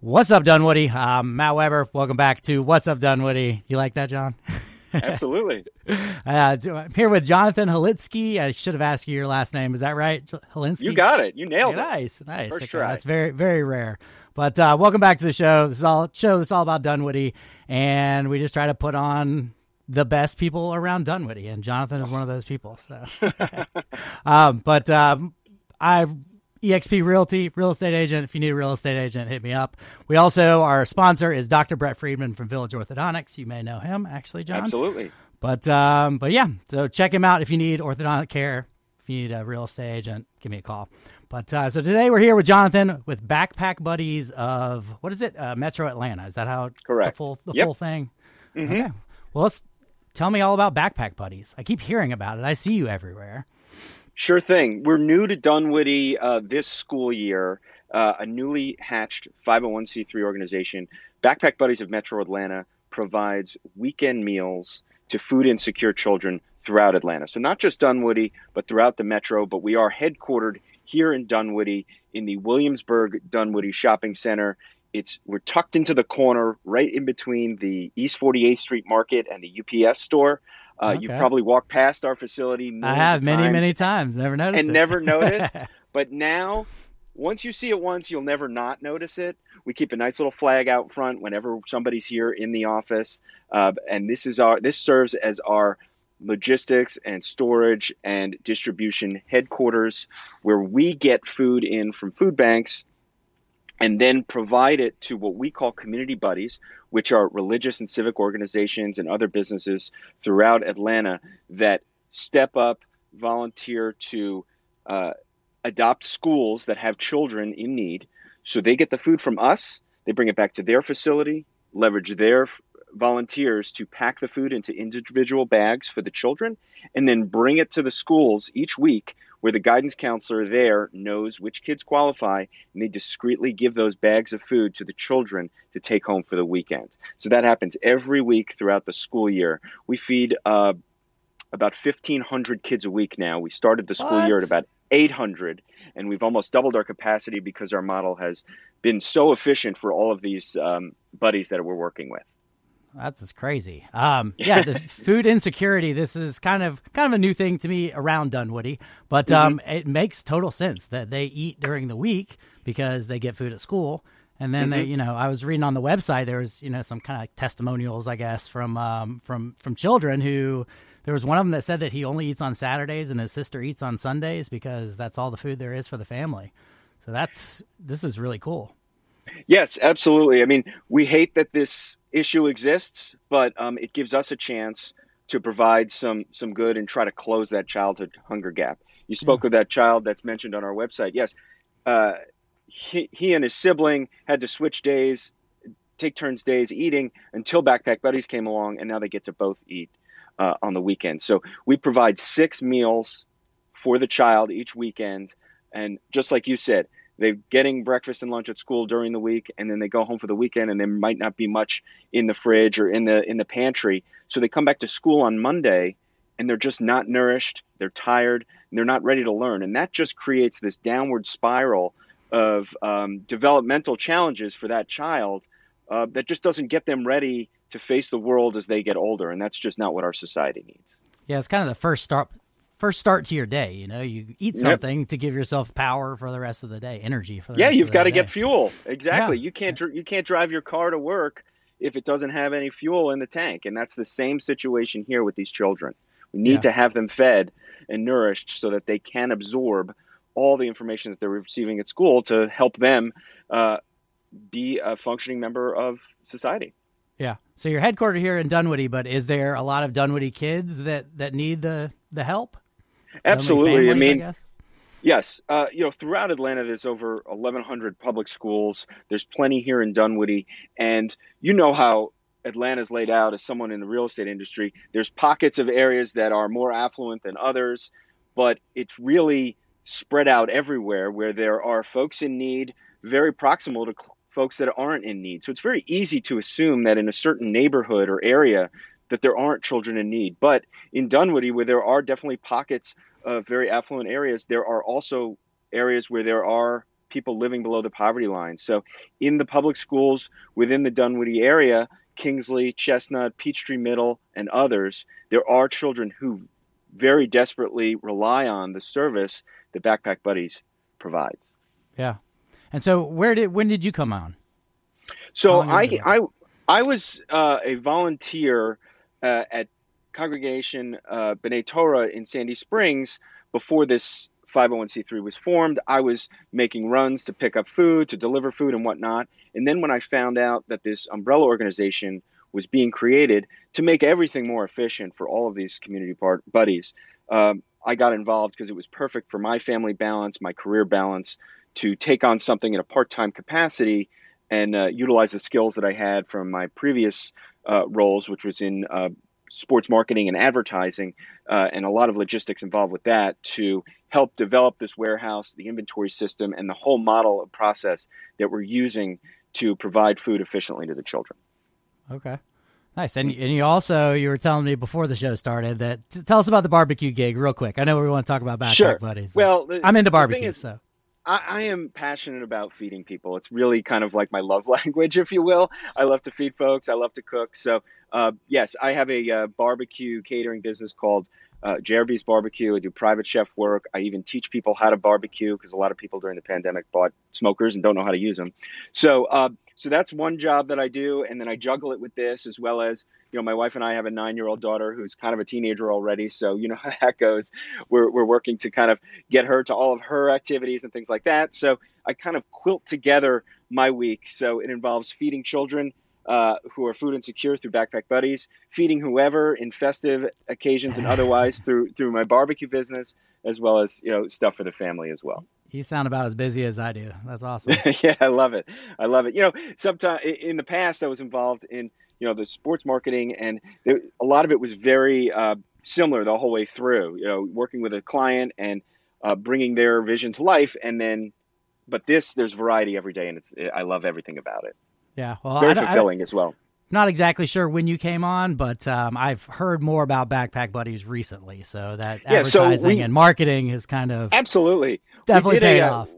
What's up, Dunwoody? Um, Matt Weber. Welcome back to What's Up, Dunwoody. You like that, John? Absolutely. uh, I'm here with Jonathan Halitsky. I should have asked you your last name. Is that right, Halinsky? You got it. You nailed yeah, it. Nice, nice. First okay, try. That's very, very rare. But uh, welcome back to the show. This is all show. This is all about Dunwoody, and we just try to put on the best people around Dunwoody, and Jonathan is one of those people. So, um, but um, I EXP Realty, real estate agent. If you need a real estate agent, hit me up. We also, our sponsor is Dr. Brett Friedman from Village Orthodontics. You may know him, actually, John. Absolutely. But um, but yeah, so check him out if you need orthodontic care. If you need a real estate agent, give me a call. But uh, so today we're here with Jonathan with Backpack Buddies of what is it? Uh, Metro Atlanta. Is that how Correct. the full the Yep. full thing? Mm-hmm. Okay. Well, let's tell me all about Backpack Buddies. I keep hearing about it. I see you everywhere. Sure thing. We're new to Dunwoody uh, this school year, uh, a newly hatched 501c3 organization. Backpack Buddies of Metro Atlanta provides weekend meals to food insecure children throughout Atlanta. So, not just Dunwoody, but throughout the metro. But we are headquartered here in Dunwoody in the Williamsburg Dunwoody Shopping Center. It's we're tucked into the corner, right in between the East 48th Street Market and the UPS store. Uh, You've probably walked past our facility. I have many times many times. Never noticed and it. never noticed. But now, once you see it once, you'll never not notice it. We keep a nice little flag out front whenever somebody's here in the office, uh, and this is our this serves as our logistics and storage and distribution headquarters, where we get food in from food banks and then provide it to what we call community buddies, which are religious and civic organizations and other businesses throughout Atlanta that step up, volunteer to uh, adopt schools that have children in need. So they get the food from us, they bring it back to their facility, leverage their volunteers to pack the food into individual bags for the children, and then bring it to the schools each week where the guidance counselor there knows which kids qualify and they discreetly give those bags of food to the children to take home for the weekend. So that happens every week throughout the school year. We feed uh, about 1,500 kids a week now. We started the school year at about 800, and we've almost doubled our capacity because our model has been so efficient for all of these um, buddies that we're working with. That's just crazy. Um, yeah, the food insecurity. This is kind of kind of a new thing to me around Dunwoody, but um, it makes total sense that they eat during the week because they get food at school, and then they, you know, I was reading on the website there was you know some kind of like testimonials, I guess, from um, from from children who there was one of them that said that he only eats on Saturdays and his sister eats on Sundays because that's all the food there is for the family. So that's this is really cool. Yes, absolutely. I mean, we hate that this issue exists, but um, it gives us a chance to provide some some good and try to close that childhood hunger gap. You spoke of that child that's mentioned on our website. Yes, uh, he, he and his sibling had to switch days, take turns days eating until Backpack Buddies came along, and now they get to both eat uh, on the weekend. So we provide six meals for the child each weekend, and just like you said, they're getting breakfast and lunch at school during the week and then they go home for the weekend and there might not be much in the fridge or in the in the pantry. So they come back to school on monday and they're just not nourished they're tired and they're not ready to learn. And that just creates this downward spiral of um, developmental challenges for that child uh, that just doesn't get them ready to face the world as they get older. And that's just not what our society needs. Yeah, it's kind of the first start first start to your day, you know. You eat Yep. something to give yourself power for the rest of the day, energy for the yeah you've got to get fuel exactly Yeah. you can't dr- you can't drive your car to work if it doesn't have any fuel in the tank and that's the same situation here with these children we need Yeah. to have them fed and nourished so that they can absorb all the information that they're receiving at school to help them uh, be a functioning member of society Yeah. So you're headquartered here in Dunwoody, but is there a lot of Dunwoody kids that that need the the help? Absolutely i families, mean guess? Yes, uh, you know, throughout Atlanta, there's over 1,100 public schools. There's plenty here in Dunwoody, and you know how Atlanta's laid out as someone in the real estate industry. There's pockets of areas that are more affluent than others, but it's really spread out everywhere where there are folks in need, very proximal to cl- folks that aren't in need. So it's very easy to assume that in a certain neighborhood or area that there aren't children in need. But in Dunwoody, where there are definitely pockets of very affluent areas, there are also areas where there are people living below the poverty line. So, in the public schools within the Dunwoody area, Kingsley, Chesnut, Peachtree Middle, and others, there are children who very desperately rely on the service that Backpack Buddies provides. Yeah. And so, where did when did you come on? So I, I I was uh, a volunteer uh, at Congregation uh, B'nai Torah in Sandy Springs before this 501c3 was formed. I was making runs to pick up food, to deliver food, and whatnot. And then when I found out that this umbrella organization was being created to make everything more efficient for all of these community part- buddies, um, I got involved because it was perfect for my family balance, my career balance, to take on something in a part time capacity and uh, utilize the skills that I had from my previous uh, roles, which was in uh, sports marketing and advertising, uh, and a lot of logistics involved with that to help develop this warehouse, the inventory system, and the whole model of process that we're using to provide food efficiently to the children. Okay. Nice, and and you also you were telling me before the show started that tell us about the barbecue gig real quick. I know we want to talk about backpack sure. buddies. Well, the, I'm into barbecue, so I, I, am passionate about feeding people. It's really kind of like my love language, if you will. I love to feed folks. I love to cook. So, uh, yes, I have a uh, barbecue catering business called uh, Barbecue. I do private chef work. I even teach people how to barbecue because a lot of people during the pandemic bought smokers and don't know how to use them. So, uh, so that's one job that I do, and then I juggle it with this as well as you know my wife and I have a nine-year-old daughter who's kind of a teenager already, so you know how that goes. We're we're working to kind of get her to all of her activities and things like that. So I kind of quilt together my week. So it involves feeding children. Uh, who are food insecure through Backpack Buddies, feeding whoever in festive occasions and otherwise through through my barbecue business, as well as you know stuff for the family as well. You sound about as busy as I do. That's awesome. yeah, I love it. I love it. You know, sometimes in the past I was involved in you know the sports marketing, and there, a lot of it was very uh, similar the whole way through. You know, working with a client and uh, bringing their vision to life, and then, but this there's variety every day, and it's I love everything about it. Yeah, well, very fulfilling as well not exactly sure when you came on, but um, I've heard more about Backpack Buddies recently. So that yeah, advertising so we, and marketing has kind of absolutely definitely paid a, uh, off.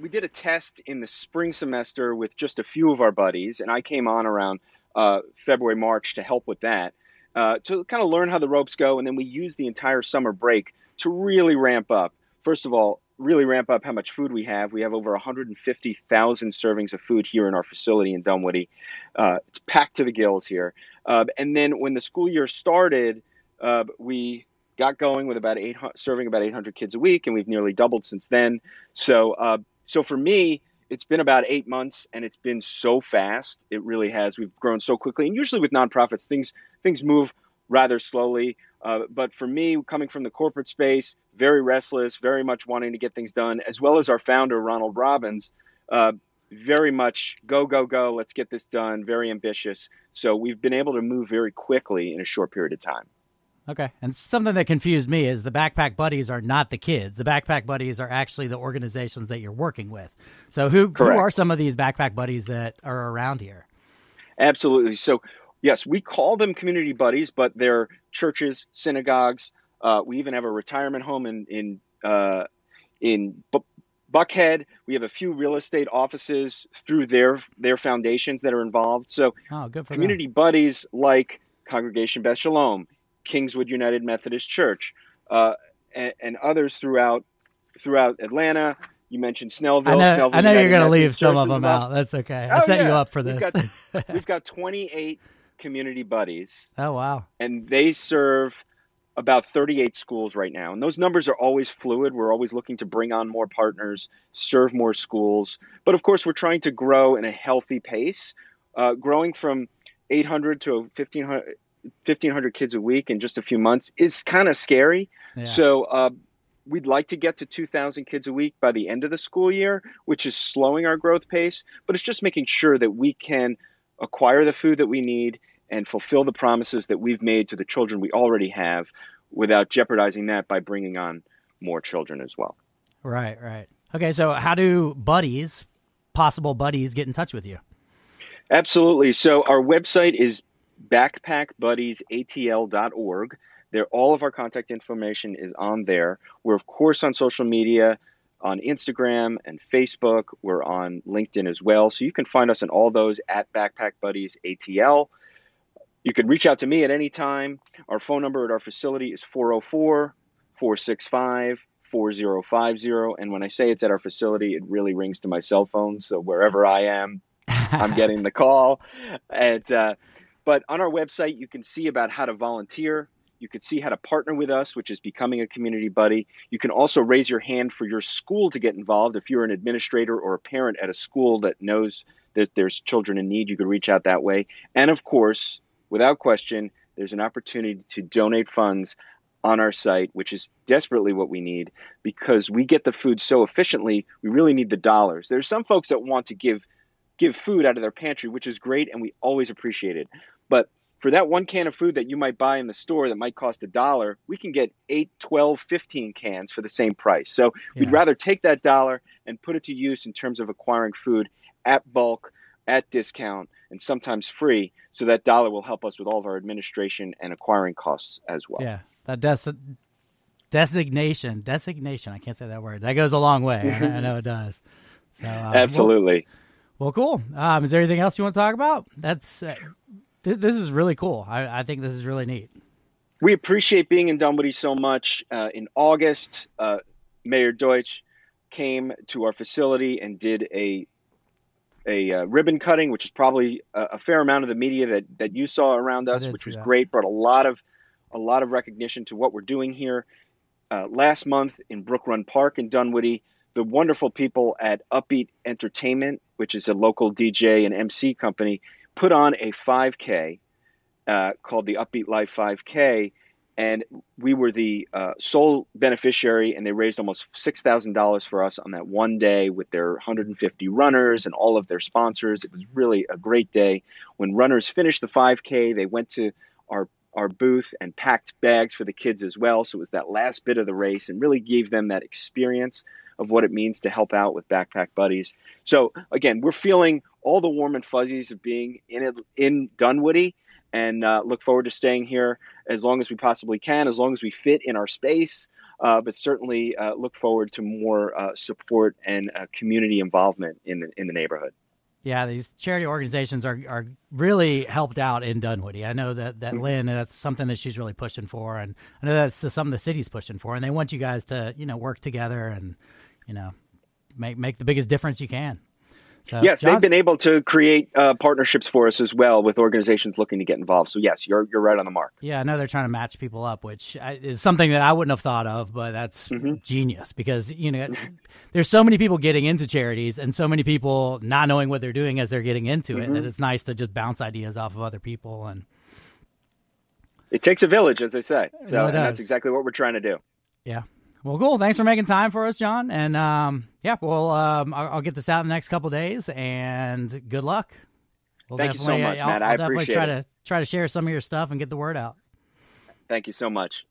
We did a test in the spring semester with just a few of our buddies, and I came on around uh, February, March to help with that, uh, to kind of learn how the ropes go, and then we used the entire summer break to really ramp up. First of all, really ramp up how much food we have. We have over 150,000 servings of food here in our facility in Dunwoody. Uh, it's packed to the gills here. Uh, and then when the school year started, uh, we got going with about 800, serving about 800 kids a week, and we've nearly doubled since then. So, uh, so for me, it's been about eight months, and it's been so fast. It really has. We've grown so quickly, and usually with nonprofits, things things move rather slowly. Uh, but for me, coming from the corporate space, very restless, very much wanting to get things done, as well as our founder, Ronald Robbins, uh, very much go, go, go, let's get this done, very ambitious. So we've been able to move very quickly in a short period of time. Okay. And something that confused me is the backpack buddies are not the kids. The backpack buddies are actually the organizations that you're working with. So who, who are some of these backpack buddies that are around here? Absolutely. So yes, we call them community buddies, but they're churches, synagogues. Uh, we even have a retirement home in in uh, in B- Buckhead. We have a few real estate offices through their their foundations that are involved. So, oh, community them. buddies like Congregation Beth Shalom, Kingswood United Methodist Church, uh, and, and, others throughout throughout Atlanta. You mentioned Snellville. I know, Snellville I know you're going to leave some of them out. That's okay. I oh, set yeah. you up for this. We've got, we've got 28 community buddies. Oh wow! And they serve about 38 schools right now. And those numbers are always fluid. We're always looking to bring on more partners, serve more schools. But of course, we're trying to grow in a healthy pace. Uh, growing from 800 to 1500, 1,500 kids a week in just a few months is kind of scary. Yeah. So uh, we'd like to get to 2,000 kids a week by the end of the school year, which is slowing our growth pace. But it's just making sure that we can acquire the food that we need and fulfill the promises that we've made to the children we already have without jeopardizing that by bringing on more children as well. Right, right. Okay, so how do buddies, possible buddies, get in touch with you? Absolutely. So our website is backpackbuddiesatl.org. There, all of our contact information is on there. We're of course on social media. on Instagram and Facebook. We're on LinkedIn as well. So you can find us on all those at Backpack Buddies ATL. You can reach out to me at any time. Our phone number at our facility is 404 465 4050. And when I say it's at our facility, it really rings to my cell phone. So wherever I am, I'm getting the call. And, uh, but on our website, you can see about how to volunteer. You can see how to partner with us, which is becoming a community buddy. You can also raise your hand for your school to get involved. If you're an administrator or a parent at a school that knows that there's children in need, you could reach out that way. And of course, without question, there's an opportunity to donate funds on our site, which is desperately what we need because we get the food so efficiently, we really need the dollars. There's some folks that want to give give food out of their pantry, which is great and we always appreciate it. But for that one can of food that you might buy in the store that might cost a dollar, we can get 8, 12, 15 cans for the same price. So yeah. we'd rather take that dollar and put it to use in terms of acquiring food at bulk, at discount, and sometimes free. So that dollar will help us with all of our administration and acquiring costs as well. Yeah, that des- designation, designation. I can't say that word. That goes a long way. I, I know it does. So uh, absolutely. Well, well cool. Um, is there anything else you want to talk about? That's uh, this, this is really cool. I, I think this is really neat. We appreciate being in Dunwoody so much. Uh, in August, uh, Mayor Deutsch came to our facility and did a a uh, ribbon cutting, which is probably a, a, fair amount of the media that, that you saw around us, which was that. great. Brought a lot of a lot of recognition to what we're doing here. Uh, last month in Brook Run Park in Dunwoody, the wonderful people at Upbeat Entertainment, which is a local DJ and MC company, put on a 5K uh, called the Upbeat Life 5K, and we were the uh, sole beneficiary, and they raised almost six thousand dollars for us on that one day with their 150 runners and all of their sponsors. It was really a great day. When runners finished the 5K, they went to our our booth and packed bags for the kids as well. So it was that last bit of the race and really gave them that experience of what it means to help out with Backpack Buddies. So again, we're feeling all the warm and fuzzies of being in in Dunwoody, and uh, look forward to staying here as long as we possibly can, as long as we fit in our space. Uh, but certainly uh, look forward to more uh, support and uh, community involvement in the in the neighborhood. Yeah, these charity organizations are, are really helped out in Dunwoody. I know that, that mm-hmm. Lynn, that's something that she's really pushing for. And I know that's something the city's pushing for. And they want you guys to, you know, work together and, you know, make, make the biggest difference you can. So, yes, John, they've been able to create uh, partnerships for us as well with organizations looking to get involved. So yes, you're you're right on the mark. Yeah, I know they're trying to match people up, which is something that I wouldn't have thought of, but that's mm-hmm. genius because you know there's so many people getting into charities and so many people not knowing what they're doing as they're getting into mm-hmm. it that it's nice to just bounce ideas off of other people and. It takes a village, as they say. So that's exactly what we're trying to do. Yeah. Well, cool. Thanks for making time for us, John. And um, yeah, well, um, I'll, I'll, get this out in the next couple days. And good luck. We'll Thank you so much, I'll, Matt. I I'll definitely try it. to try to share some of your stuff and get the word out. Thank you so much.